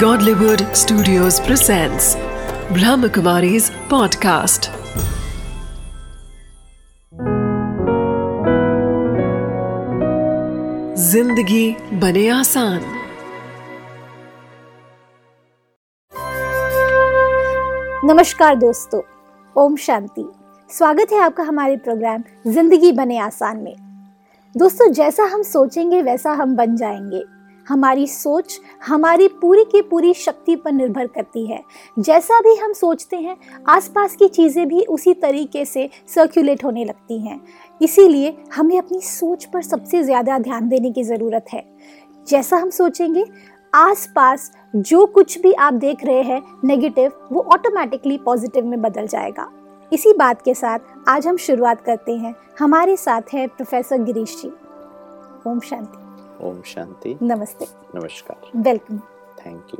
Godlywood Studios presents Brahmakumari's podcast. ज़िंदगी बने आसान। नमस्कार दोस्तों, ओम शांति। स्वागत है आपका हमारे प्रोग्राम ज़िंदगी बने आसान में। दोस्तों, जैसा हम सोचेंगे, वैसा हम बन जाएँगे। हमारी सोच हमारी पूरी की पूरी शक्ति पर निर्भर करती है। जैसा भी हम सोचते हैं, आसपास की चीज़ें भी उसी तरीके से सर्कुलेट होने लगती हैं। इसीलिए हमें अपनी सोच पर सबसे ज़्यादा ध्यान देने की ज़रूरत है। जैसा हम सोचेंगे, आसपास जो कुछ भी आप देख रहे हैं नेगेटिव वो ऑटोमेटिकली पॉजिटिव में बदल जाएगा। इसी बात के साथ आज हम शुरुआत करते हैं। हमारे साथ हैं प्रोफेसर गिरीश जी। ओम शांति। ओम शांति। नमस्ते। नमस्कार। Welcome. Thank you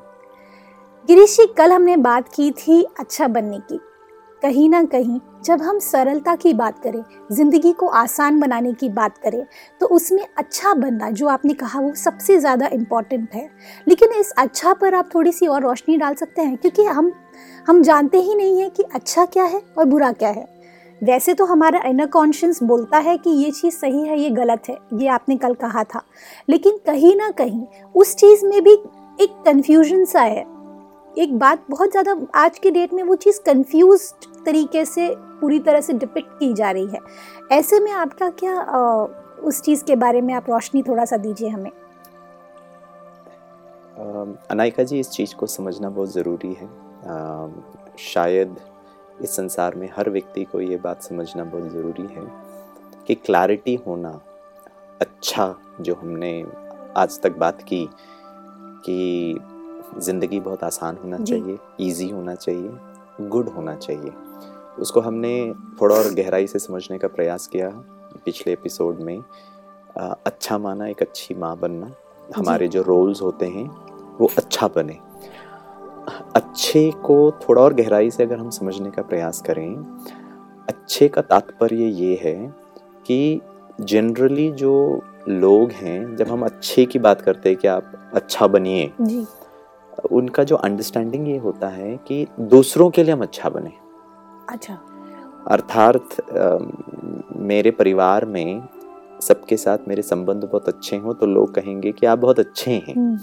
Girish ji कल हमने बात की थी अच्छा बनने की। कहीं ना कहीं जब हम सरलता की बात करें ज़िंदगी को आसान बनाने की बात करें तो उसमें अच्छा बनना जो आपने कहा वो सबसे ज़्यादा इंपॉर्टेंट है। लेकिन इस अच्छा पर आप थोड़ी सी और रोशनी डाल सकते हैं क्योंकि हम हम जानते ही नहीं हैं कि अच्छा क्या है और बुरा क्या है। वैसे तो हमारा इनर कॉन्शियस बोलता है कि ये चीज़ सही है ये गलत है ये आपने कल कहा था। लेकिन कहीं ना कहीं उस चीज़ में भी एक कन्फ्यूज़न सा है। एक बात बहुत ज़्यादा आज के डेट में वो चीज़ कन्फ्यूज़ तरीके से पूरी तरह से डिपिक्ट की जा रही है। ऐसे में आपका क्या आ, उस चीज़ के बारे में आप रोशनी थोड़ा सा दीजिए हमें। अनायका जी इस चीज़ को समझना बहुत ज़रूरी है। आ, शायद इस संसार में हर व्यक्ति को ये बात समझना बहुत ज़रूरी है कि क्लैरिटी होना अच्छा जो हमने आज तक बात की कि ज़िंदगी बहुत आसान होना चाहिए इजी होना चाहिए गुड होना चाहिए। उसको हमने थोड़ा और गहराई से समझने का प्रयास किया पिछले एपिसोड में आ, अच्छा माना एक अच्छी माँ बनना। हमारे जो रोल्स होते हैं वो अच्छा बने। अच्छे को थोड़ा और गहराई से अगर हम समझने का प्रयास करें अच्छे का तात्पर्य ये है कि जनरली जो लोग हैं जब हम अच्छे की बात करते हैं कि आप अच्छा बनिए उनका जो अंडरस्टैंडिंग ये होता है कि दूसरों के लिए हम अच्छा बने। अच्छा। अर्थात मेरे परिवार में सबके साथ मेरे संबंध बहुत अच्छे हों तो लोग कहेंगे कि आप बहुत अच्छे हैं। हम्म।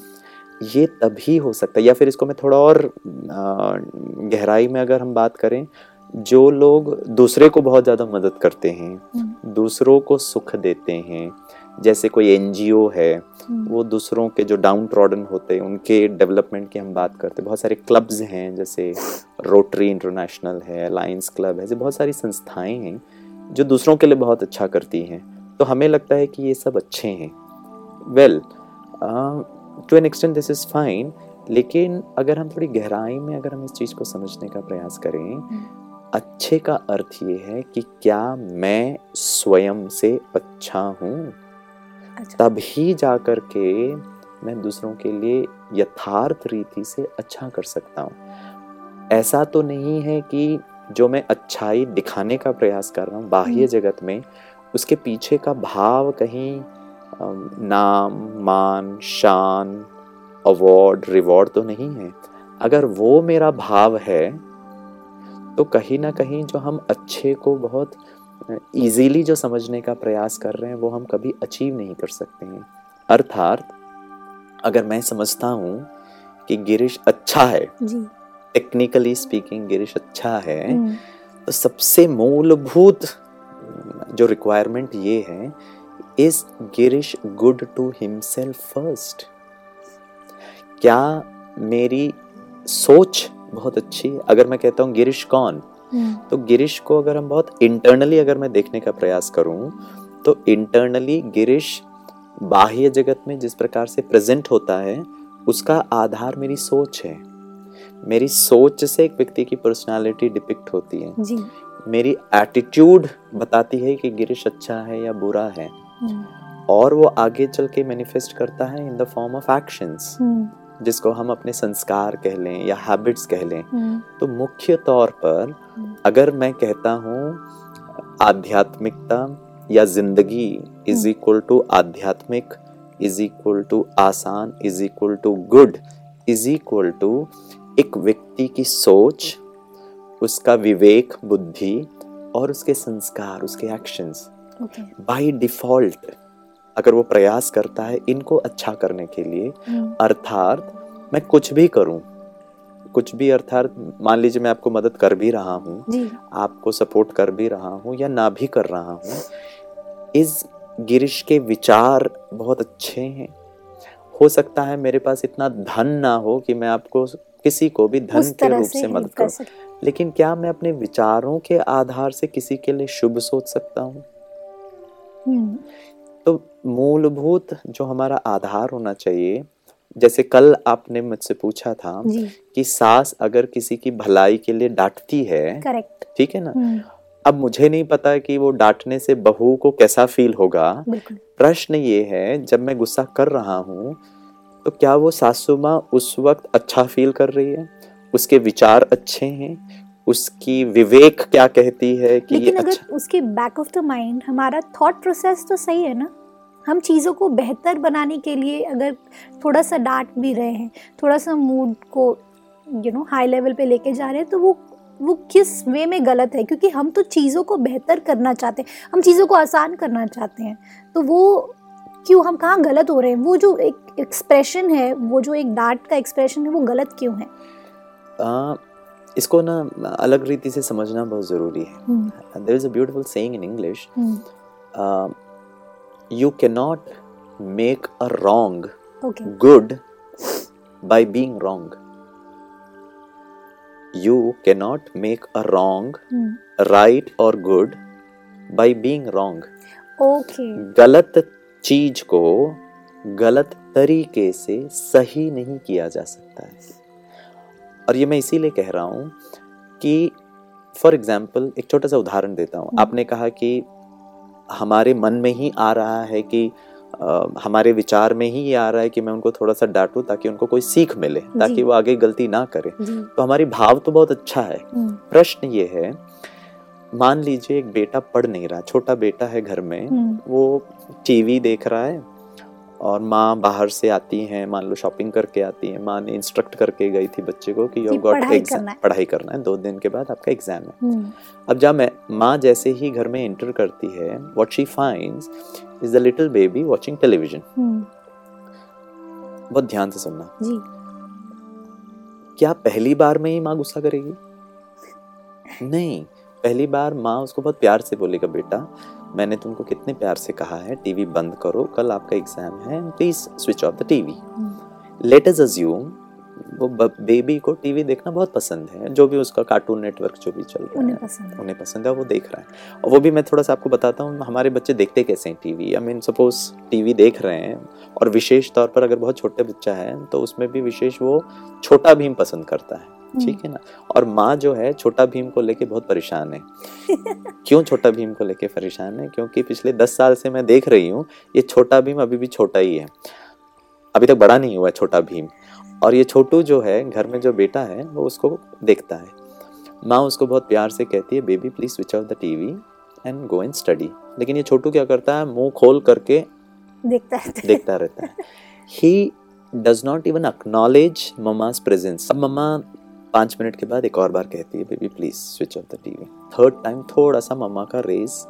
ये तभी हो सकता है या फिर इसको मैं थोड़ा और गहराई में अगर हम बात करें जो लोग दूसरे को बहुत ज़्यादा मदद करते हैं हम्म। दूसरों को सुख देते हैं जैसे कोई एनजीओ है हम्म। वो दूसरों के जो डाउन ट्रॉडन होते हैं उनके डेवलपमेंट की हम बात करते हैं बहुत सारे क्लब्स हैं जैसे रोटरी इंटरनेशनल है लाइन्स क्लब है ऐसे बहुत सारी संस्थाएँ हैं जो दूसरों के लिए बहुत अच्छा करती हैं तो हमें लगता है कि ये सब अच्छे हैं well to an extent this is fine लेकिन अगर हम थोड़ी गहराई में अगर हम इस चीज़ को समझने का प्रयास करें हम्म। अच्छे का अर्थ ये है कि क्या मैं स्वयं से अच्छा हूँ अच्छा। तभी जा कर के मैं दूसरों के लिए यथार्थ रीति से अच्छा कर सकता हूँ ऐसा तो नहीं है कि जो मैं अच्छाई दिखाने का प्रयास कर रहा हूँ बाह्य हम्म। जगत में उसके पीछे का भाव कहीं नाम मान शान अवार्ड रिवॉर्ड तो नहीं है। अगर वो मेरा भाव है तो कहीं ना कहीं जो हम अच्छे को बहुत इजीली जो समझने का प्रयास कर रहे हैं वो हम कभी अचीव नहीं कर सकते हैं। अर्थात अगर मैं समझता हूँ कि गिरीश अच्छा है टेक्निकली स्पीकिंग गिरीश अच्छा है हम्म। तो सबसे मूलभूत जो रिक्वायरमेंट ये है is Girish good to himself first क्या मेरी सोच बहुत अच्छी है अगर मैं कहता हूँ गिरीश कौन हम्म। तो गिरीश को अगर हम बहुत इंटरनली अगर मैं देखने का प्रयास करूँ तो इंटरनली गिरीश बाह्य जगत में जिस प्रकार से प्रेजेंट होता है उसका आधार मेरी सोच है मेरी सोच से एक व्यक्ति की पर्सनालिटी डिपिक्ट होती है जी। मेरी एटीट्यूड बताती है कि गिरीश अच्छा है या बुरा है। और वो आगे चल के मैनिफेस्ट करता है in the form of actions जिसको हम अपने संस्कार कह लें या हैबिट्स कह लें. हम्म। तो मुख्य तौर पर हम्म। अगर मैं कहता हूँ आध्यात्मिकता या ज़िंदगी इज़ इक्वल टू आध्यात्मिक इज़ इक्वल टू आसान is equal to good is equal to एक व्यक्ति की सोच उसका विवेक बुद्धि और उसके संस्कार उसके एक्शंस बाय डिफ़ॉल्ट अगर वो प्रयास करता है इनको अच्छा करने के लिए हम्म, अर्थात मैं कुछ भी करूँ कुछ भी अर्थात मान लीजिए मैं आपको मदद कर भी रहा हूँ जी। आपको सपोर्ट कर भी रहा हूँ या ना भी कर रहा हूँ इस गिरीश के विचार बहुत अच्छे हैं। हो सकता है मेरे पास इतना धन ना हो कि मैं आपको किसी को भी धन के रूप से से मदद कर लेकिन क्या मैं अपने विचारों के आधार से किसी के लिए शुभ सोच सकता हूँ? तो मूलभूत जो हमारा आधार होना चाहिए जैसे कल आपने मुझसे पूछा था कि सास अगर किसी की भलाई के लिए डांटती है करेक्ट ठीक है ना? हम्म, अब मुझे नहीं पता कि वो डांटने से बहू को कैसा फील होगा। प्रश्न ये है जब मैं गुस्सा कर रहा हूँ तो क्या वो सासू माँ उस वक्त अच्छा फील कर रही है? उसके विचार अच्छे हैं? उसकी विवेक क्या कहती है कि लेकिन अगर अच्छा उसके बैक ऑफ़ द माइंड हमारा थॉट प्रोसेस तो सही है ना? हम चीज़ों को बेहतर बनाने के लिए अगर थोड़ा सा डांट भी रहे हैं थोड़ा सा मूड को यू नो हाई लेवल पे लेके जा रहे हैं तो वो वो किस वे में गलत है? क्योंकि हम तो चीज़ों को बेहतर करना चाहते हैं हम चीज़ों को आसान करना चाहते हैं। तो वो क्यों हम कहाँ गलत हो रहे हैं? वो जो एक एक्सप्रेशन है वो जो एक डांट का एक्सप्रेशन है वो गलत क्यों है? आ, इसको ना अलग रीति से समझना बहुत ज़रूरी है। There is a beautiful saying in English you can not make a wrong good by being wrong. You cannot make a wrong hmm, right or good by being wrong. Okay गलत चीज़ को गलत तरीके से सही नहीं किया जा सकता है। और ये मैं इसीलिए कह रहा हूँ कि फॉर एग्ज़ाम्पल एक छोटा सा उदाहरण देता हूँ। हम्म। आपने कहा कि हमारे मन में ही आ रहा है कि अ, हमारे विचार में ही ये आ रहा है कि मैं उनको थोड़ा सा डांटूं ताकि उनको कोई सीख मिले ताकि वो आगे गलती ना करे। तो हमारी भाव तो बहुत अच्छा है। हम्म, प्रश्न ये है मान लीजिए एक बेटा पढ़ नहीं रहा छोटा बेटा है घर में हम्म, वो टीवी देख रहा है और माँ बाहर से आती है मान लो शॉपिंग करके आती है। माँ ने इंस्ट्रक्ट करके गई थी बच्चे को कि यू गॉट एग्ज़ाम पढ़ाई करना है। दो दिन के बाद आपका एग्ज़ाम है। हम्म, अब जब मैं माँ जैसे ही घर में एंटर करती है what she finds is the little baby watching television बहुत ध्यान से सुनना। जी। क्या पहली बार में ही माँ गुस्सा करेगी? नहीं। पहली बार माँ उसको बहुत प्यार से बोलेगा बेटा मैंने तुमको कितने प्यार से कहा है टीवी बंद करो कल आपका एग्ज़ाम है please switch off the TV let us assume वो बेबी को टीवी देखना बहुत पसंद है जो भी उसका कार्टून नेटवर्क जो भी चल रहा उन्हें है। पसंद है। उन्हें पसंद है वो देख रहा है। और वो भी मैं थोड़ा सा आपको बताता हूँ हमारे बच्चे देखते कैसे हैं TV I mean suppose TV देख रहे हैं और विशेष तौर पर अगर बहुत छोटे बच्चा है तो उसमें भी विशेष वो छोटा भीम पसंद करता है ठीक है ना? और माँ जो है छोटा भीम को लेके बहुत परेशान है। क्यों छोटा भीम को लेके परेशान है? क्योंकि पिछले दस साल से मैं देख रही हूँ ये छोटा भीम अभी भी छोटा ही है। अभी तक बड़ा नहीं हुआ है छोटा भीम। और ये छोटू जो है घर में जो बेटा है वो उसको देखता है। माँ उसको बहुत प्यार से कहती है baby please switch off the TV and go and study लेकिन ये छोटू क्या करता है मुँह खोल करके देखता है। देखता रहता है। He does not even acknowledge mama's presence अब मम्मा पाँच मिनट के बाद एक और बार कहती है baby please switch off the TV third time थोड़ा सा मम्मा का रेज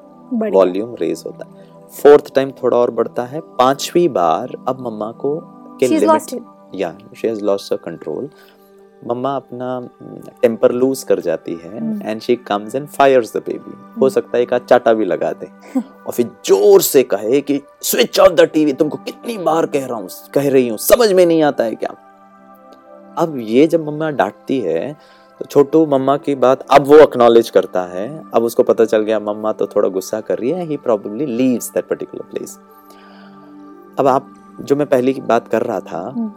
वॉल्यूम रेज होता है। फोर्थ टाइम थोड़ा और बढ़ता है। पांचवी बार अब मम्मा को के लिमिट या she has lost her control मम्मा अपना टेम्पर लूज कर जाती है। And she comes and fires the baby हो सकता है एक आध चाटा भी लगा दे। और फिर ज़ोर से कहे कि स्विच ऑफ़ द टीवी तुमको कितनी बार कह रहा हूँ कह रही हूँ समझ में नहीं आता है क्या? अब ये जब मम्मा डांटती है तो छोटू मम्मा की बात अब वो अक्नॉलेज करता है। अब उसको पता चल गया मम्मा तो थोड़ा गुस्सा कर रही है he probably leaves that particular place अब आप जो मैं पहले की बात कर रहा था हम्म।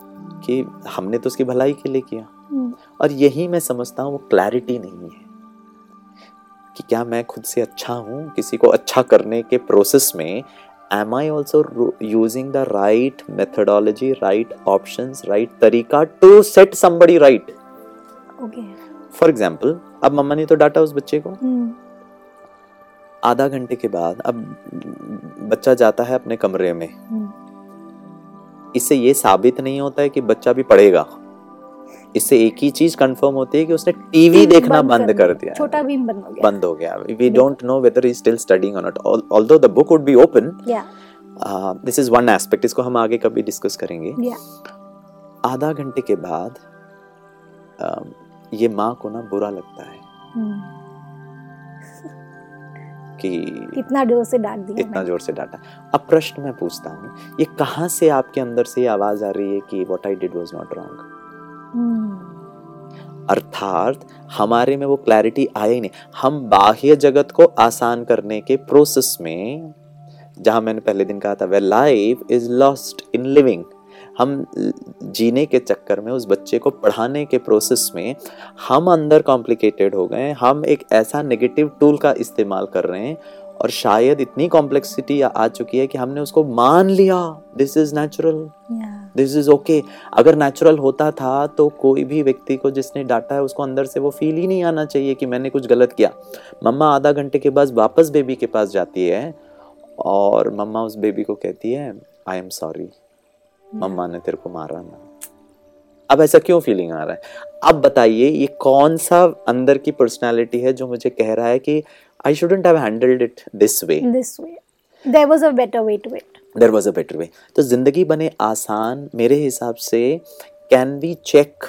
कि हमने तो उसकी भलाई के लिए किया। हम्म, और यही मैं समझता हूँ वो क्लैरिटी नहीं है कि क्या मैं खुद से अच्छा हूँ किसी को अच्छा करने के प्रोसेस में am I also using the right methodology right options right तरीका to set somebody right for example अब मम्मा ने तो डांटा उस बच्चे को। हम्म, आधा घंटे के बाद अब बच्चा जाता है अपने कमरे में। हम्म, इससे ये साबित नहीं होता है कि बच्चा भी पढ़ेगा। इससे एक ही चीज़ कंफर्म होती है कि उसने टीवी देखना बंद कर दिया। छोटा भीम बंद हो गया। बंद हो गया। We don't know whether he still studying on it although the book would be open this is one aspect इसको हम आगे कभी डिस्कस करेंगे। आधा घंटे के बाद um, ये माँ को ना बुरा लगता है। कि इतना ज़ोर से डांट दिया इतना ज़ोर से डांटा। अब प्रश्न मैं पूछता हूँ ये कहाँ से आपके अंदर से ये आवाज़ आ रही है कि what I did was not wrong अर्थात हमारे में वो क्लैरिटी आई ही नहीं। हम बाह्य जगत को आसान करने के प्रोसेस में जहाँ मैंने पहले दिन कहा था way life is lost in living हम जीने के चक्कर में उस बच्चे को पढ़ाने के प्रोसेस में हम अंदर कॉम्प्लिकेटेड हो गए हम एक ऐसा नेगेटिव टूल का इस्तेमाल कर रहे हैं और शायद इतनी कॉम्प्लेक्सिटी आ चुकी है कि हमने उसको मान लिया। This is natural this is okay अगर नेचुरल होता था तो कोई भी व्यक्ति को जिसने डांटा है उसको अंदर से वो फील ही नहीं आना चाहिए कि मैंने कुछ गलत किया। मम्मा आधा घंटे के बाद वापस बेबी के पास जाती है और मम्मा उस बेबी को कहती है आई एम सॉरी मम्मा ने तेरे को मारा ना। अब ऐसा क्यों फीलिंग आ रहा है? अब बताइए ये कौन सा अंदर की पर्सनालिटी है जो मुझे कह रहा है कि I shouldn't have handled it this way this way there was a better way to it there was a better way तो ज़िंदगी बने आसान मेरे हिसाब से can we check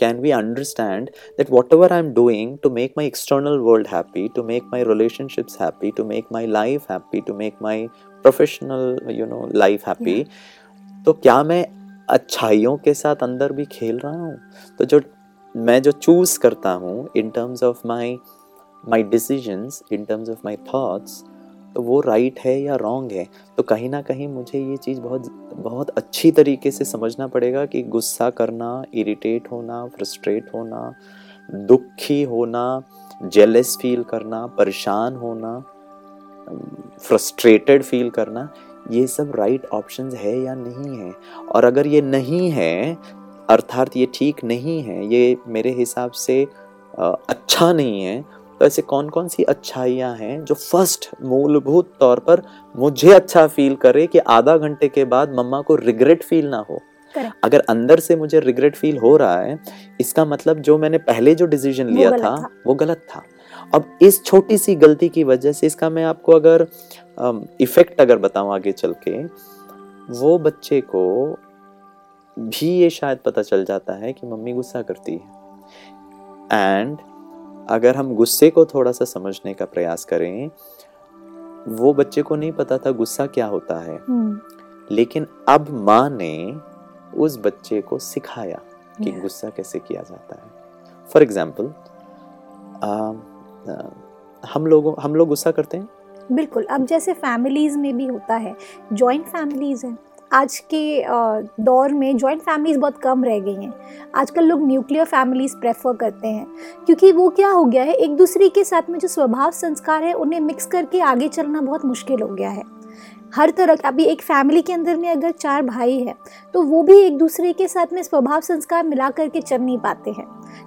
can we understand that whatever I am doing to make my external world happy to make my relationships happy to make my life happy to make my professional you know life happy तो क्या मैं अच्छाइयों के साथ अंदर भी खेल रहा हूँ? तो जो मैं जो चूज़ करता हूँ in terms of my my decisions in terms of my thoughts तो वो राइट right है या रॉन्ग है? तो कहीं ना कहीं मुझे ये चीज़ बहुत बहुत अच्छी तरीके से समझना पड़ेगा कि गुस्सा करना इरिटेट होना फ्रस्ट्रेट होना, दुखी होना जेलस फील करना, परेशान होना फ्रस्ट्रेटेड फील करना ये सब राइट ऑप्शंस है या नहीं है और अगर ये नहीं है अर्थात ये ठीक नहीं है ये मेरे हिसाब से अच्छा नहीं है तो ऐसे कौन कौन सी अच्छाइयाँ हैं जो फ़र्स्ट मूलभूत तौर पर मुझे अच्छा फील करे कि आधा घंटे के बाद मम्मा को रिग्रेट फील ना हो. अगर अंदर से मुझे रिग्रेट फील हो रहा है इसका मतलब जो मैंने पहले जो डिसीज़न लिया था था। वो गलत था अब इस छोटी सी गलती की वजह से इसका मैं आपको अगर इफ़ेक्ट अगर बताऊँ आगे चल के वो बच्चे को भी ये शायद पता चल जाता है कि मम्मी गुस्सा करती है। एंड अगर हम गुस्से को थोड़ा सा समझने का प्रयास करें वो बच्चे को नहीं पता था गुस्सा क्या होता है। हम्म। लेकिन अब माँ ने उस बच्चे को सिखाया कि गुस्सा कैसे किया जाता है। फॉर एग्ज़ाम्पल हम लोगों हम लोग गुस्सा करते हैं? बिल्कुल अब जैसे फैमिलीज़ में भी होता है जॉइंट फैमिलीज़ हैं आज के दौर में जॉइंट फैमिलीज़ बहुत कम रह गई हैं। आजकल लोग न्यूक्लियर फैमिलीज़ प्रेफर करते हैं, क्योंकि वो क्या हो गया है, एक दूसरे के साथ में जो स्वभाव संस्कार है, उन्हें मिक्स करके आगे चलना बहुत मुश्किल हो गया है। हर तरह अभी एक फैमिली के अंदर में अगर चार भाई है तो वो भी एक दूसरे के साथ में स्वभाव संस्कार मिला करके चल नहीं पाते हैं।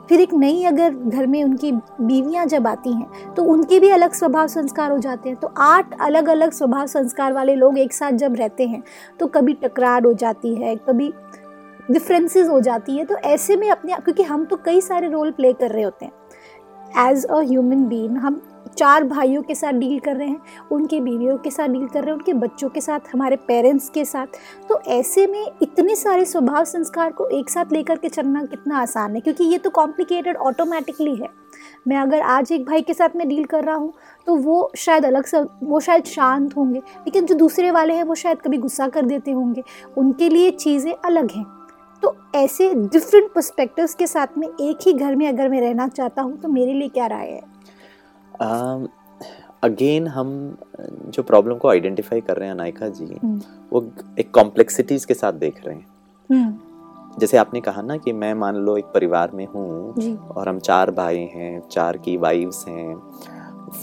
फिर एक नई अगर घर में उनकी बीवियाँ जब आती हैं तो उनके भी अलग स्वभाव संस्कार हो जाते हैं। तो आठ अलग अलग स्वभाव संस्कार वाले लोग एक साथ जब रहते हैं तो कभी टकरार हो जाती है, कभी डिफरेंसेस हो जाती है तो ऐसे में अपने क्योंकि हम तो कई सारे रोल प्ले कर रहे होते हैं। एज अ ह्यूमन बीइंग हम चार भाइयों के साथ डील कर रहे हैं, उनके बीवियों के साथ डील कर रहे हैं, उनके बच्चों के साथ, हमारे पेरेंट्स के साथ। तो ऐसे में इतने सारे स्वभाव संस्कार को एक साथ लेकर के चलना कितना आसान है? क्योंकि ये तो कॉम्प्लिकेटेड ऑटोमेटिकली है। मैं अगर आज एक भाई के साथ में डील कर रहा हूँ तो वो शायद अलग से, वो शायद शांत होंगे, लेकिन जो दूसरे वाले हैं, वो शायद कभी गुस्सा कर देते होंगे। उनके लिए चीज़ें अलग हैं। तो ऐसे डिफरेंट पर्सपेक्टिव्स के साथ में एक ही घर में अगर मैं रहना चाहता हूँ तो मेरे लिए क्या राय है? अगेन हम जो प्रॉब्लम को आइडेंटिफाई कर रहे हैं अनायका जी हम्म। वो एक कॉम्प्लेक्सिटीज के साथ देख रहे हैं। हम्म, जैसे आपने कहा ना कि मैं मान लो एक परिवार में हूँ और हम चार भाई हैं चार की वाइफ्स हैं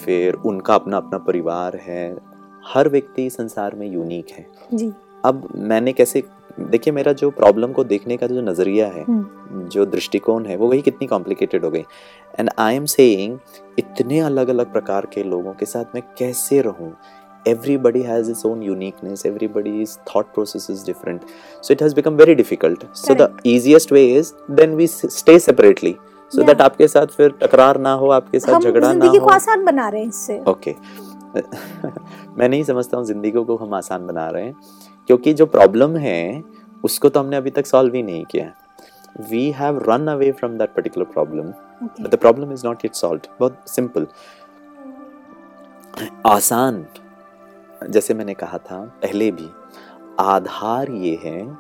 फिर उनका अपना अपना परिवार है हर व्यक्ति संसार में यूनिक है। जी। अब मैंने कैसे देखिए मेरा जो प्रॉब्लम को देखने का जो नज़रिया है हम्म, जो दृष्टिकोण है वो वही कितनी कॉम्प्लिकेटेड हो गई। एंड आई एम सेइंग इतने अलग अलग प्रकार के लोगों के साथ मैं कैसे रहूँ? Everybody has its own uniqueness everybody's thought process is different. So it has become very difficult. So the Correct. easiest way is then we stay separately. So Yeah. that आपके साथ फिर टकरार ना हो आपके साथ झगड़ा ना ज़िंदगी को हो। आसान बना रहे हैं इससे। ओके मैं नहीं समझता हूँ ज़िंदगी को हम आसान बना रहे हैं। क्योंकि जो प्रॉब्लम है उसको तो हमने अभी तक सॉल्व ही नहीं किया we have run away from that particular problem. But the problem is not yet solve बहुत सिंपल आसान जैसे मैंने कहा था पहले भी आधार ये है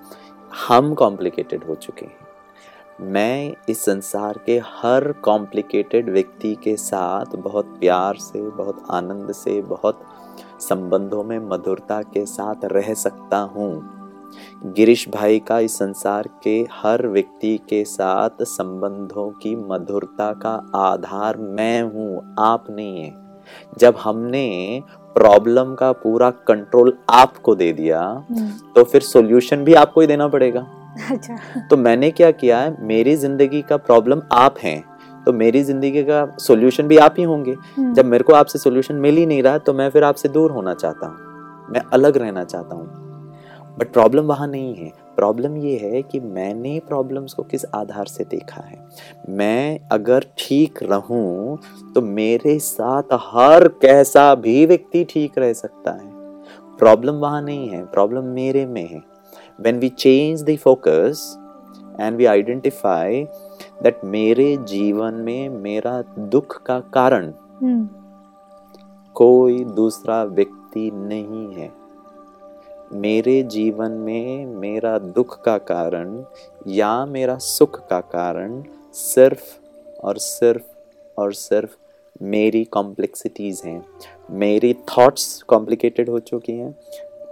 हम कॉम्प्लिकेटेड हो चुके हैं। मैं इस संसार के हर कॉम्प्लिकेटेड व्यक्ति के साथ बहुत प्यार से बहुत आनंद से बहुत संबंधों में मधुरता के साथ रह सकता हूँ। गिरीश भाई का इस संसार के हर व्यक्ति के साथ संबंधों की मधुरता का आधार मैं हूँ आप नहीं है। जब हमने प्रॉब्लम का पूरा कंट्रोल आपको दे दिया हम्म, तो फिर सॉल्यूशन भी आपको ही देना पड़ेगा। अच्छा। तो मैंने क्या किया है मेरी ज़िंदगी का प्रॉब्लम आप हैं। तो मेरी ज़िंदगी का सोल्यूशन भी आप ही होंगे। हम्म, जब मेरे को आपसे सोल्यूशन मिल ही नहीं रहा तो मैं फिर आपसे दूर होना चाहता हूँ। मैं अलग रहना चाहता हूँ। बट प्रॉब्लम वहाँ नहीं है। प्रॉब्लम ये है कि मैंने प्रॉब्लम्स को किस आधार से देखा है? मैं अगर ठीक रहूँ तो मेरे साथ हर कैसा भी व्यक्ति ठीक रह सकता है। प्रॉब्लम वहाँ नहीं है। प्रॉब्लम मेरे में है। When we change the focus and we identify that मेरे जीवन में मेरा दुख का कारण कोई दूसरा व्यक्ति नहीं है मेरे जीवन में मेरा दुख का कारण या मेरा सुख का कारण सिर्फ़ और सिर्फ़ और सिर्फ़ मेरी कॉम्प्लेक्सिटीज़ हैं मेरी थॉट्स कॉम्प्लिकेटेड हो चुकी हैं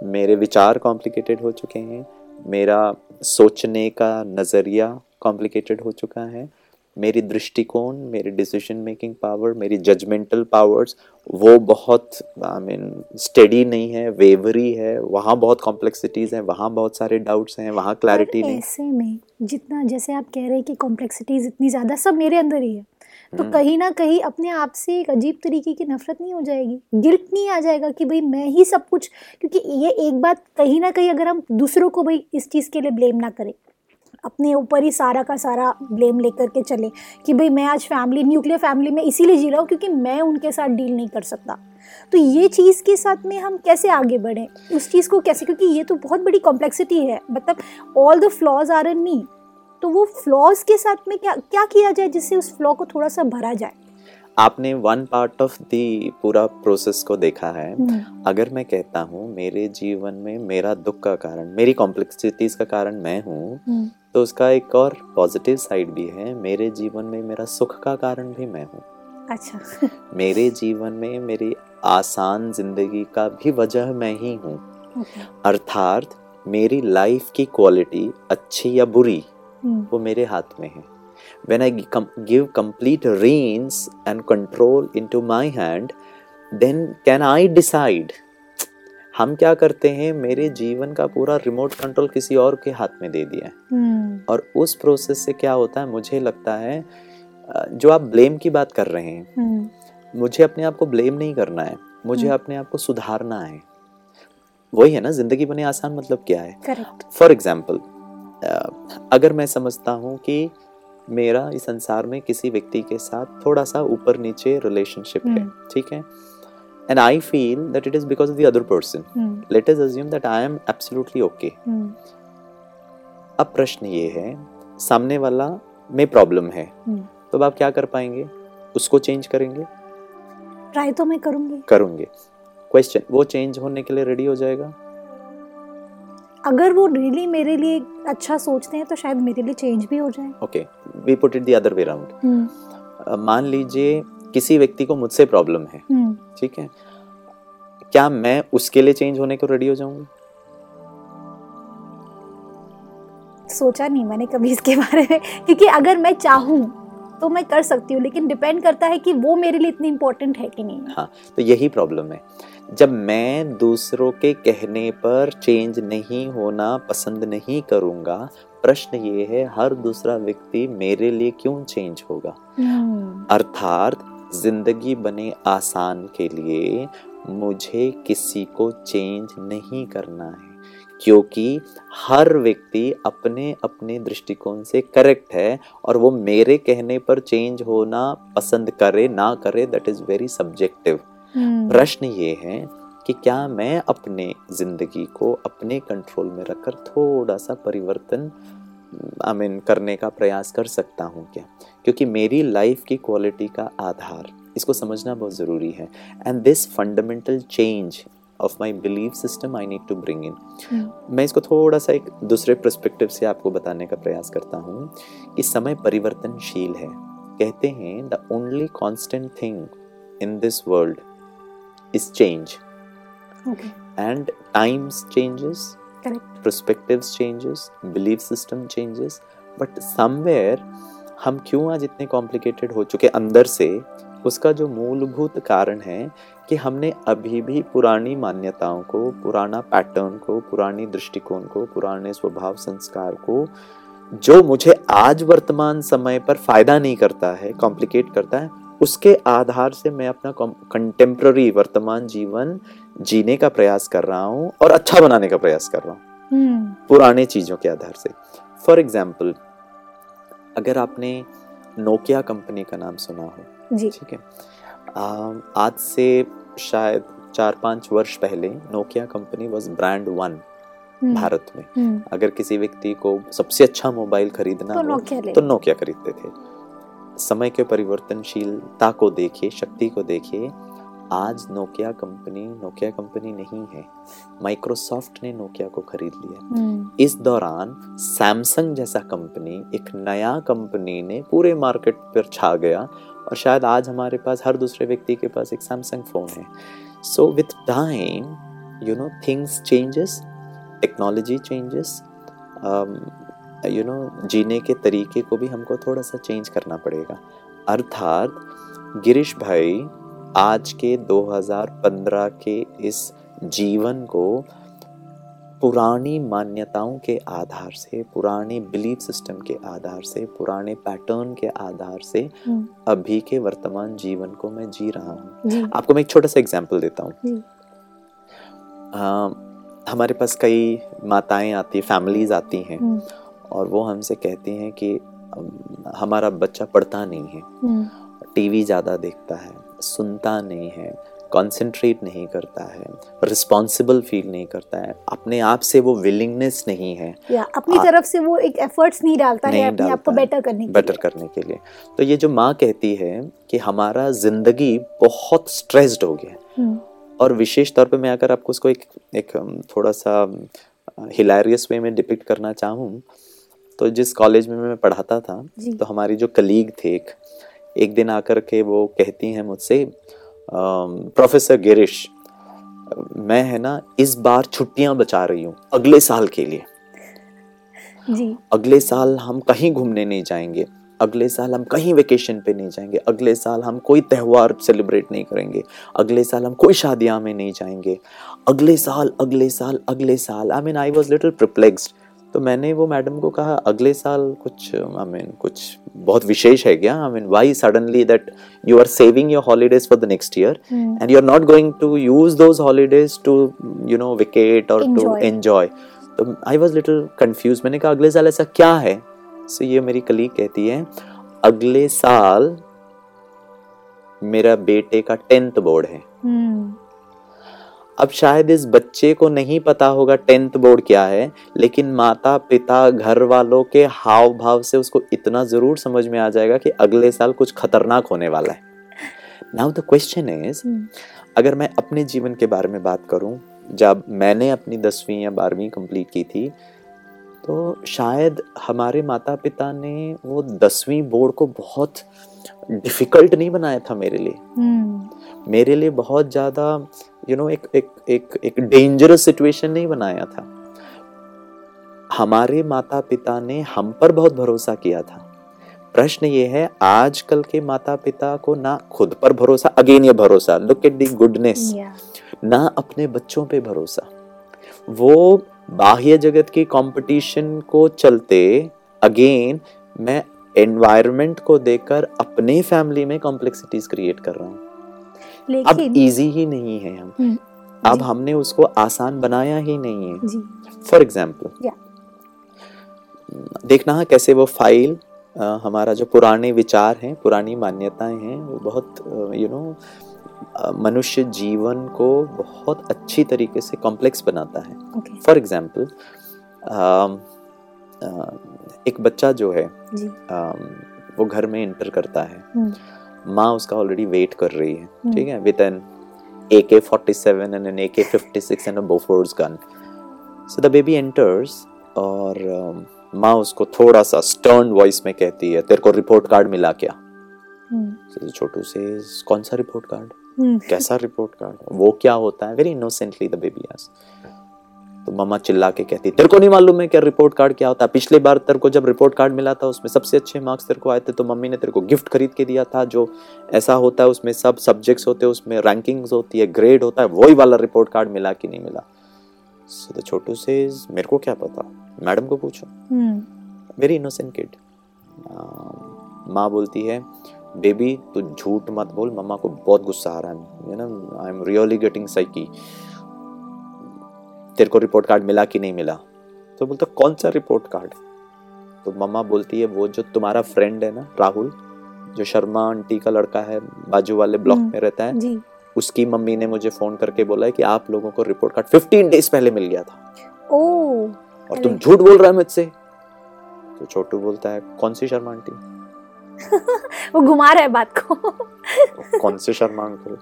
मेरे विचार कॉम्प्लिकेटेड हो चुके हैं मेरा सोचने का नज़रिया कॉम्प्लिकेटेड हो चुका है। मेरी दृष्टिकोण मेरी डिसीज़न मेकिंग पावर मेरी जजमेंटल पावर्स वो बहुत आई मीन स्टेडी नहीं है वेवरी है। वहाँ बहुत कॉम्प्लेक्सिटीज़ हैं वहाँ बहुत सारे डाउट्स हैं वहाँ क्लैरिटी नहीं। ऐसे में जितना जैसे आप कह रहे हैं कि कॉम्प्लेक्सिटीज इतनी ज़्यादा सब मेरे अंदर ही है तो हम्म। कहीं ना कहीं अपने आप से एक अजीब तरीके की नफरत नहीं हो जाएगी? गिल्ट नहीं आ जाएगा कि भाई मैं ही सब कुछ क्योंकि ये एक बात कहीं ना कहीं अगर हम दूसरों को भाई इस चीज़ के लिए ब्लेम ना करें अपने ऊपर ही सारा का सारा ब्लेम लेकर के चले कि भाई मैं आज फैमिली न्यूक्लियर फैमिली में इसीलिए जी रहा हूँ क्योंकि मैं उनके साथ डील नहीं कर सकता। तो ये चीज़ के साथ में हम कैसे आगे बढ़ें? उस चीज़ को कैसे? क्योंकि ये तो बहुत बड़ी कॉम्प्लेक्सिटी है। मतलब all the flaws are in me तो वो फ्लॉज के साथ में क्या क्या किया जाए जिससे उस फ्लॉ को थोड़ा सा भरा जाए? आपने वन पार्ट ऑफ़ द पूरा प्रोसेस को देखा है। हम्म, अगर मैं कहता हूँ मेरे जीवन में मेरा दुख का कारण मेरी कॉम्प्लेक्सिटीज का कारण मैं हूँ हम्म, तो उसका एक और पॉजिटिव साइड भी है। मेरे जीवन में मेरा सुख का कारण भी मैं हूँ। अच्छा। मेरे जीवन में मेरी आसान ज़िंदगी का भी वजह मैं ही हूँ। अर्थात मेरी लाइफ की क्वालिटी अच्छी या बुरी हम्म, वो मेरे हाथ में है। When I com- give complete reins and control into my hand, then can I decide? हम क्या करते हैं मेरे जीवन का पूरा रिमोट कंट्रोल किसी और के हाथ में दे दिया है। हम्म, और उस प्रोसेस से क्या होता है मुझे लगता है जो आप ब्लेम की बात कर रहे हैं हम्म, मुझे अपने आप को ब्लेम नहीं करना है मुझे हम्म। अपने आप को सुधारना है। वही है ना ज़िंदगी बने आसान मतलब क्या है? फॉर एग्ज़ाम्पल अगर मैं समझता हूँ कि मेरा इस संसार में किसी व्यक्ति के साथ थोड़ा सा ऊपर नीचे रिलेशनशिप है। ठीक है? And I feel that it is because of the other person hmm, let is assume that I am absolutely okay hmm, अब प्रश्न ये है सामने वाला में प्रॉब्लम है। हम्म। तो अब आप क्या कर पाएँगे? उसको चेंज करेंगे? ट्राई तो मैं करूँगी। करूँगे। क्वेश्चन वो चेंज होने के लिए रेडी हो जाएगा? अगर वो रियली really मेरे लिए अच्छा सोचते हैं तो शायद मेरे लिए चेंज भी हो जाए। Okay we put it the other way round मान लीजिए किसी व्यक्ति को मुझसे प्रॉब्लम है। हम्म, ठीक है? क्या मैं उसके लिए चेंज होने को रेडी हो जाऊँगा? सोचा नहीं मैंने कभी इसके बारे में क्योंकि अगर मैं चाहूँ तो मैं कर सकती हूँ लेकिन डिपेंड करता है कि वो मेरे लिए इतनी इम्पोर्टेंट है कि नहीं। हाँ तो यही प्रॉब्लम है। जब मैं दूसरों के कहने पर चेंज नहीं होना पसंद नहीं करूँगा प्रश्न ये है हर दूसरा व्यक्ति मेरे लिए क्यों चेंज होगा? हम्म, अर्थात ज़िंदगी बने आसान के लिए मुझे किसी को चेंज नहीं करना है क्योंकि हर व्यक्ति अपने अपने दृष्टिकोण से करेक्ट है और वो मेरे कहने पर चेंज होना पसंद करे ना करे दैट इज़ वेरी सब्जेक्टिव प्रश्न ये है कि क्या मैं अपने ज़िंदगी को अपने कंट्रोल में रखकर थोड़ा सा परिवर्तन आई मीन करने का प्रयास कर सकता हूँ क्या? क्योंकि मेरी लाइफ की क्वालिटी का आधार इसको समझना बहुत ज़रूरी है। And this fundamental change of my belief system I need to bring in मैं इसको थोड़ा सा एक दूसरे परस्पेक्टिव से आपको बताने का प्रयास करता हूँ कि समय परिवर्तनशील है। कहते हैं the only constant thing in this world is change and times changes perspectives changes, belief system changes, but somewhere, हम क्यों आज इतने कॉम्प्लिकेटेड हो चुके अंदर से? उसका जो मूलभूत कारण है कि हमने अभी भी पुरानी मान्यताओं को, पुराना पैटर्न को, पुरानी दृष्टिकोण को, पुराने स्वभाव, संस्कार को, जो मुझे आज वर्तमान समय पर फ़ायदा नहीं करता है कॉम्प्लिकेट करता है उसके आधार से मैं अपना कंटेम्प्ररी वर्तमान जीवन जीने का प्रयास कर रहा हूँ और अच्छा बनाने का प्रयास कर रहा हूँ। हम्म। पुराने चीज़ों के आधार से। फॉर एग्ज़ाम्पल अगर आपने नोकिया कंपनी का नाम सुना हो ठीक है? आज से शायद चार पाँच वर्ष पहले Nokia company was brand one Bharat में। हम्म। अगर किसी व्यक्ति को सबसे अच्छा मोबाइल खरीदना तो हो तो नोकिया खरीदते थे। समय के परिवर्तनशीलता को देखिए शक्ति को देखिए आज नोकिया कंपनी नोकिया कंपनी नहीं है। माइक्रोसॉफ्ट ने नोकिया को खरीद लिया। हम्म। इस दौरान सैमसंग जैसा कंपनी एक नया कंपनी ने पूरे मार्केट पर छा गया और शायद आज हमारे पास हर दूसरे व्यक्ति के पास एक सैमसंग फ़ोन है। So with time you know things changes technology changes you know जीने के तरीके को भी हमको थोड़ा सा चेंज करना पड़ेगा। अर्थात गिरीश भाई आज के 2015 के इस जीवन को पुरानी मान्यताओं के आधार से पुराने बिलीफ सिस्टम के आधार से पुराने पैटर्न के आधार से हम्म। अभी के वर्तमान जीवन को मैं जी रहा हूँ। आपको मैं एक छोटा सा एग्ज़ाम्पल देता हूँ। हमारे पास कई माताएँ आती फैमिलीज़ आती हैं। हम्म। और वो हमसे कहती हैं कि हमारा बच्चा पढ़ता नहीं है। टीवी हम्म। ज़्यादा देखता है सुनता नहीं है कॉन्सेंट्रेट नहीं करता है रिस्पॉन्सिबल फील नहीं करता है। अपने आप से वो विलिंगनेस नहीं है। या अपनी आ, तरफ़ से वो एक एफर्ट्स नहीं डालता नहीं है अपने आप को बेटर करने के बेटर करने के लिए। तो ये जो माँ कहती है कि हमारा ज़िंदगी बहुत स्ट्रेस्ड हो गया हम्म। और विशेष तौर पे मैं अगर आपको उसको एक एक थोड़ा सा हिलारियस वे में डिपिक्ट करना चाहूँ तो जिस कॉलेज में मैं पढ़ाता था तो हमारी जो कलीग थे एक एक दिन आकर के वो कहती हैं मुझसे प्रोफेसर गिरीश मैं है ना इस बार छुट्टियाँ बचा रही हूँ अगले साल के लिए। जी। अगले साल हम कहीं घूमने नहीं जाएँगे अगले साल हम कहीं वेकेशन पे नहीं जाएँगे अगले साल हम कोई त्यौहार सेलिब्रेट नहीं करेंगे अगले साल हम कोई शादियाँ में नहीं जाएँगे अगले साल अगले साल अगले साल। I mean I was little perplexed तो मैंने वो मैडम को कहा अगले साल कुछ आई I मीन mean, कुछ बहुत विशेष है क्या? I mean why suddenly that you are saving your holidays for the next year and you are not going to use those holidays to you know wicket और टू एंजॉय तो I was little confuse मैंने कहा अगले साल ऐसा क्या है? सो so, ये मेरी कलीग कहती है अगले साल मेरा बेटे का टेंथ बोर्ड है. Hmm. अब शायद इस बच्चे को नहीं पता होगा टेंथ बोर्ड क्या है लेकिन माता पिता घर वालों के हाव भाव से उसको इतना ज़रूर समझ में आ जाएगा कि अगले साल कुछ खतरनाक होने वाला है। नाउ द क्वेश्चन इज़ अगर मैं अपने जीवन के बारे में बात करूँ जब मैंने अपनी दसवीं या बारहवीं कंप्लीट की थी तो शायद हमारे माता पिता ने वो दसवीं बोर्ड को बहुत डिफ़िकल्ट नहीं बनाया था मेरे लिए। hmm. मेरे लिए बहुत ज़्यादा यू नो एक एक एक एक डेंजरस सिचुएशन नहीं बनाया था। हमारे माता पिता ने हम पर बहुत भरोसा किया था। प्रश्न ये है आजकल के माता पिता को ना खुद पर भरोसा अगेन ये भरोसा लुक एट दी गुडनेस ना अपने बच्चों पे भरोसा। वो बाह्य जगत की कंपटीशन को चलते अगेन मैं एनवायरनमेंट को देखकर अपने फैमिली में कॉम्प्लेक्सिटीज क्रिएट कर रहा हूँ। अब इजी ही नहीं है हम हम्म, अब हमने उसको आसान बनाया ही नहीं है। फॉर एग्ज़ाम्पल देखना है कैसे वो फ़ाइल अ, हमारा जो पुराने विचार हैं पुरानी मान्यताएँ हैं वो बहुत यू नो मनुष्य जीवन को बहुत अच्छी तरीके से कॉम्प्लेक्स बनाता है। फॉर एग्ज़ाम्पल एक बच्चा जो है जी। अम, वो घर में इंटर करता है। हम्म, माँ उसका ऑलरेडी वेट कर रही है हम्म। ठीक है? With an AK 47 and an AK 56 and a Bofors gun. So the baby enters और um, माँ उसको थोड़ा सा स्टर्न वॉइस में कहती है तेरे को रिपोर्ट कार्ड मिला क्या? हम्म, छोटू से कौन सा रिपोर्ट कार्ड हम्म, कैसा रिपोर्ट कार्ड वो क्या होता है? वेरी इनोसेंटली द बेबी आस तो मम्मा चिल्ला के कहती तेरे को नहीं मालूम है क्या रिपोर्ट कार्ड क्या होता है? पिछले बार तेरे को जब रिपोर्ट कार्ड मिला था उसमें सबसे अच्छे मार्क्स तेरे को आए थे तो मम्मी ने तेरे को गिफ्ट खरीद के दिया था जो ऐसा होता है उसमें सब सब्जेक्ट्स होते हैं उसमें रैंकिंग्स होती है ग्रेड होता है वही वाला रिपोर्ट कार्ड मिला कि नहीं मिला? सो द छोटू से मेरे को क्या पता? मैडम को पूछो। वेरी इनोसेंट किड माँ बोलती है बेबी तू झूठ मत बोल मम्मा को बहुत गुस्सा आ रहा है। You know I am really getting psyched तेरे को रिपोर्ट कार्ड मिला कि नहीं मिला? तो बोलता कौन सा रिपोर्ट कार्ड तो मम्मा बोलती है वो जो तुम्हारा फ्रेंड है ना राहुल जो शर्मा आंटी का लड़का है बाजू वाले ब्लॉक हम्म। में रहता है जी। उसकी मम्मी ने मुझे फ़ोन करके बोला है कि आप लोगों को रिपोर्ट कार्ड 15 डेज़ पहले मिल गया था। ओ और तुम झूठ बोल रहा है मुझसे। तो छोटू बोलता है कौन सी शर्मा आंटी? वो घुमा रहा है बात को। तो कौन से शर्मा अंकल?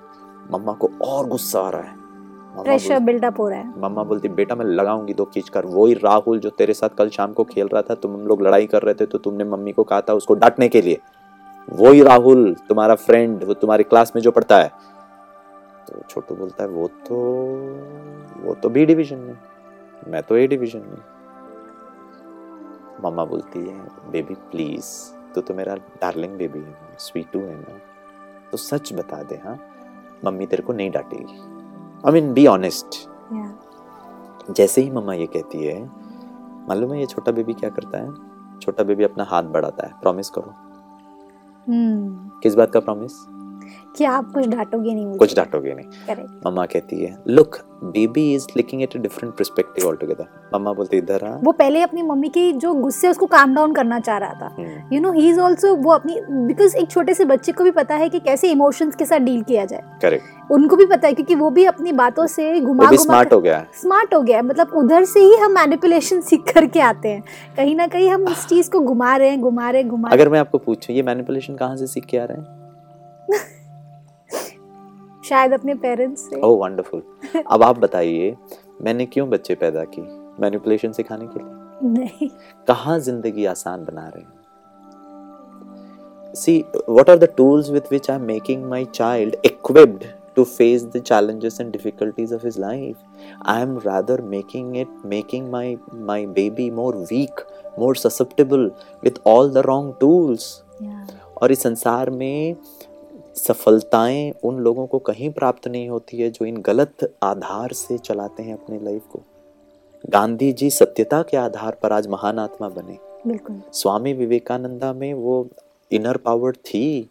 मम्मा को और गुस्सा आ रहा है। प्रेशर बिल्डअप हो रहा है। मम्मा बोलती बेटा मैं लगाऊँगी दो खींच कर। वही राहुल जो तेरे साथ कल शाम को खेल रहा था तुम लोग लड़ाई कर रहे थे तो तुमने मम्मी को कहा था उसको डांटने के लिए। वही राहुल तुम्हारा फ्रेंड वो तुम्हारी क्लास में जो पढ़ता है। तो छोटू बोलता है वो तो वो तो बी डिवीज़न में। मैं तो ए डिवीज़न में। मम्मा बोलती है बेबी प्लीज़ तो तो मेरा डार्लिंग बेबी है स्वीटू है ना। तो सच बता दे हाँ? मम्मी तेरे को नहीं डांटेगी। आई मीन बी ऑनेस्ट जैसे ही मम्मा ये कहती है मालूम है ये छोटा बेबी क्या करता है? छोटा बेबी अपना हाथ बढ़ाता है। प्रॉमिस करो। Hmm. किस बात का प्रॉमिस कि आप कुछ डांटोगे नहीं मुझे। कुछ डांटोगे नहीं। करेक्ट मम्मा कहती है look baby is looking at a different perspective altogether मम्मा बोलती इधर आ। वो पहले अपनी मम्मी की जो गुस्से उसको काम डाउन करना चाह रहा था। You know he is also वो अपनी बिकॉज़ एक छोटे से बच्चे को भी पता है कि कैसे इमोशंस के साथ डील किया जाए। करेक्ट उनको भी पता है क्योंकि वो भी अपनी बातों से घुमा घुमा स्मार्ट हो गया। स्मार्ट हो गया। मतलब उधर से ही हम मैनिपुलेशन सीख करके आते हैं। कहीं ना कहीं हम उस चीज़ को घुमा रहे हैं घुमा रहे घुमा अगर मैं आपको पूछूँ ये मैनिपुलेशन कहाँ से सीख के आ रहे हैं? शायद अपने पेरेंट्स से ओह वंडरफुल अब आप बताइए मैंने क्यों बच्चे पैदा की मैनिपुलेशन सिखाने के लिए नहीं कहाँ ज़िंदगी आसान बना रहे हैं see what are the tools with which i'm making my child equipped to face the challenges and difficulties of his life i am rather making it making my my baby more weak more susceptible with all the wrong tools और इस संसार में सफलताएँ उन लोगों को कहीं प्राप्त नहीं होती है जो इन गलत आधार से चलाते हैं अपने लाइफ को। गांधी जी सत्यता के आधार पर आज महान आत्मा बने। बिल्कुल। स्वामी विवेकानंदा में वो इनर पावर थी।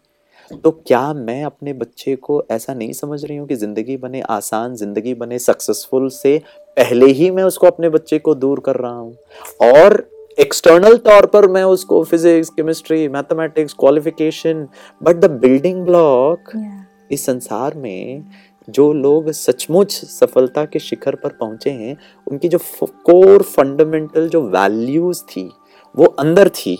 तो क्या मैं अपने बच्चे को ऐसा नहीं समझ रही हूँ कि ज़िंदगी बने आसान ज़िंदगी बने सक्सेसफुल से पहले ही मैं उसको अपने बच्चे को दूर कर रहा हूँ? और एक्सटर्नल तौर पर मैं उसको physics chemistry mathematics qualification but the building block इस संसार में जो लोग सचमुच सफलता के शिखर पर पहुँचे हैं उनकी जो कोर फंडामेंटल जो वैल्यूज़ थी वो अंदर थी।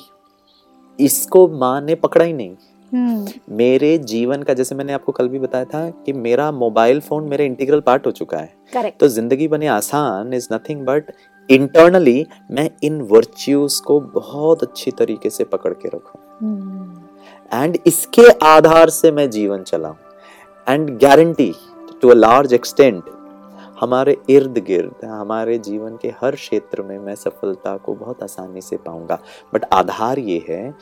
इसको माँ ने पकड़ा ही नहीं। हम्म। मेरे जीवन का जैसे मैंने आपको कल भी बताया था कि मेरा मोबाइल फ़ोन मेरा इंटीग्रल पार्ट हो चुका है। करेक्ट तो ज़िंदगी बने आसान इज़ नथिंग बट इंटरनली मैं इन वर्च्यूज को बहुत अच्छी तरीके से पकड़ के रखूँ। हम्म। एंड इसके आधार से मैं जीवन चलाऊं। And guarantee to a large extent हमारे इर्द गिर्द हमारे जीवन के हर क्षेत्र में मैं सफलता को बहुत आसानी से पाऊँगा। बट आधार ये है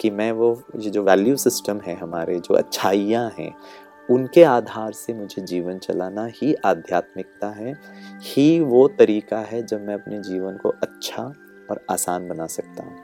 कि मैं वो ये जो वैल्यू सिस्टम है हमारे जो अच्छाइयाँ हैं उनके आधार से मुझे जीवन चलाना ही आध्यात्मिकता है। ही वो तरीका है जब मैं अपने जीवन को अच्छा और आसान बना सकता हूँ।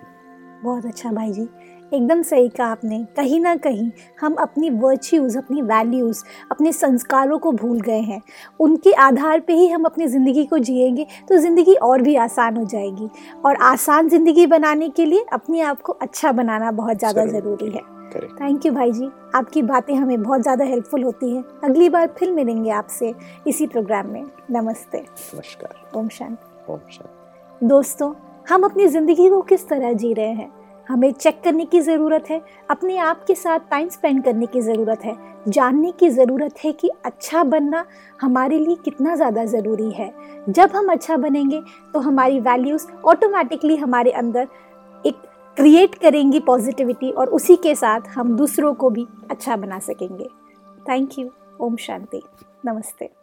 बहुत अच्छा भाई जी। एकदम सही कहा आपने। कहीं ना कहीं हम अपनी वर्च्यूज़ अपनी वैल्यूज़ अपने संस्कारों को भूल गए हैं। उनके आधार पे ही हम अपनी ज़िंदगी को जिएँगे तो ज़िंदगी और भी आसान हो जाएगी। और आसान ज़िंदगी बनाने के लिए अपने आप को अच्छा बनाना बहुत ज़्यादा ज़रूरी है। थैंक यू भाई जी आपकी बातें हमें बहुत ज़्यादा हेल्पफुल होती हैं। अगली बार फिर मिलेंगे आपसे इसी प्रोग्राम में। नमस्ते। नमस्कार। ओम शांति। ओम शांति। दोस्तों हम अपनी ज़िंदगी को किस तरह जी रहे हैं? हमें चेक करने की ज़रूरत है? अपने आप के साथ टाइम स्पेंड करने की ज़रूरत है? जानने की ज़रूरत है कि अच्छा बनना हमारे लिए कितना ज़्यादा ज़रूरी है? जब हम अच्छा बनेंगे तो हमारी वैल्यूज़ ऑटोमेटिकली हमारे अंदर क्रिएट करेंगी पॉजिटिविटी और उसी के साथ हम दूसरों को भी अच्छा बना सकेंगे। Thank you Om Shanti. नमस्ते.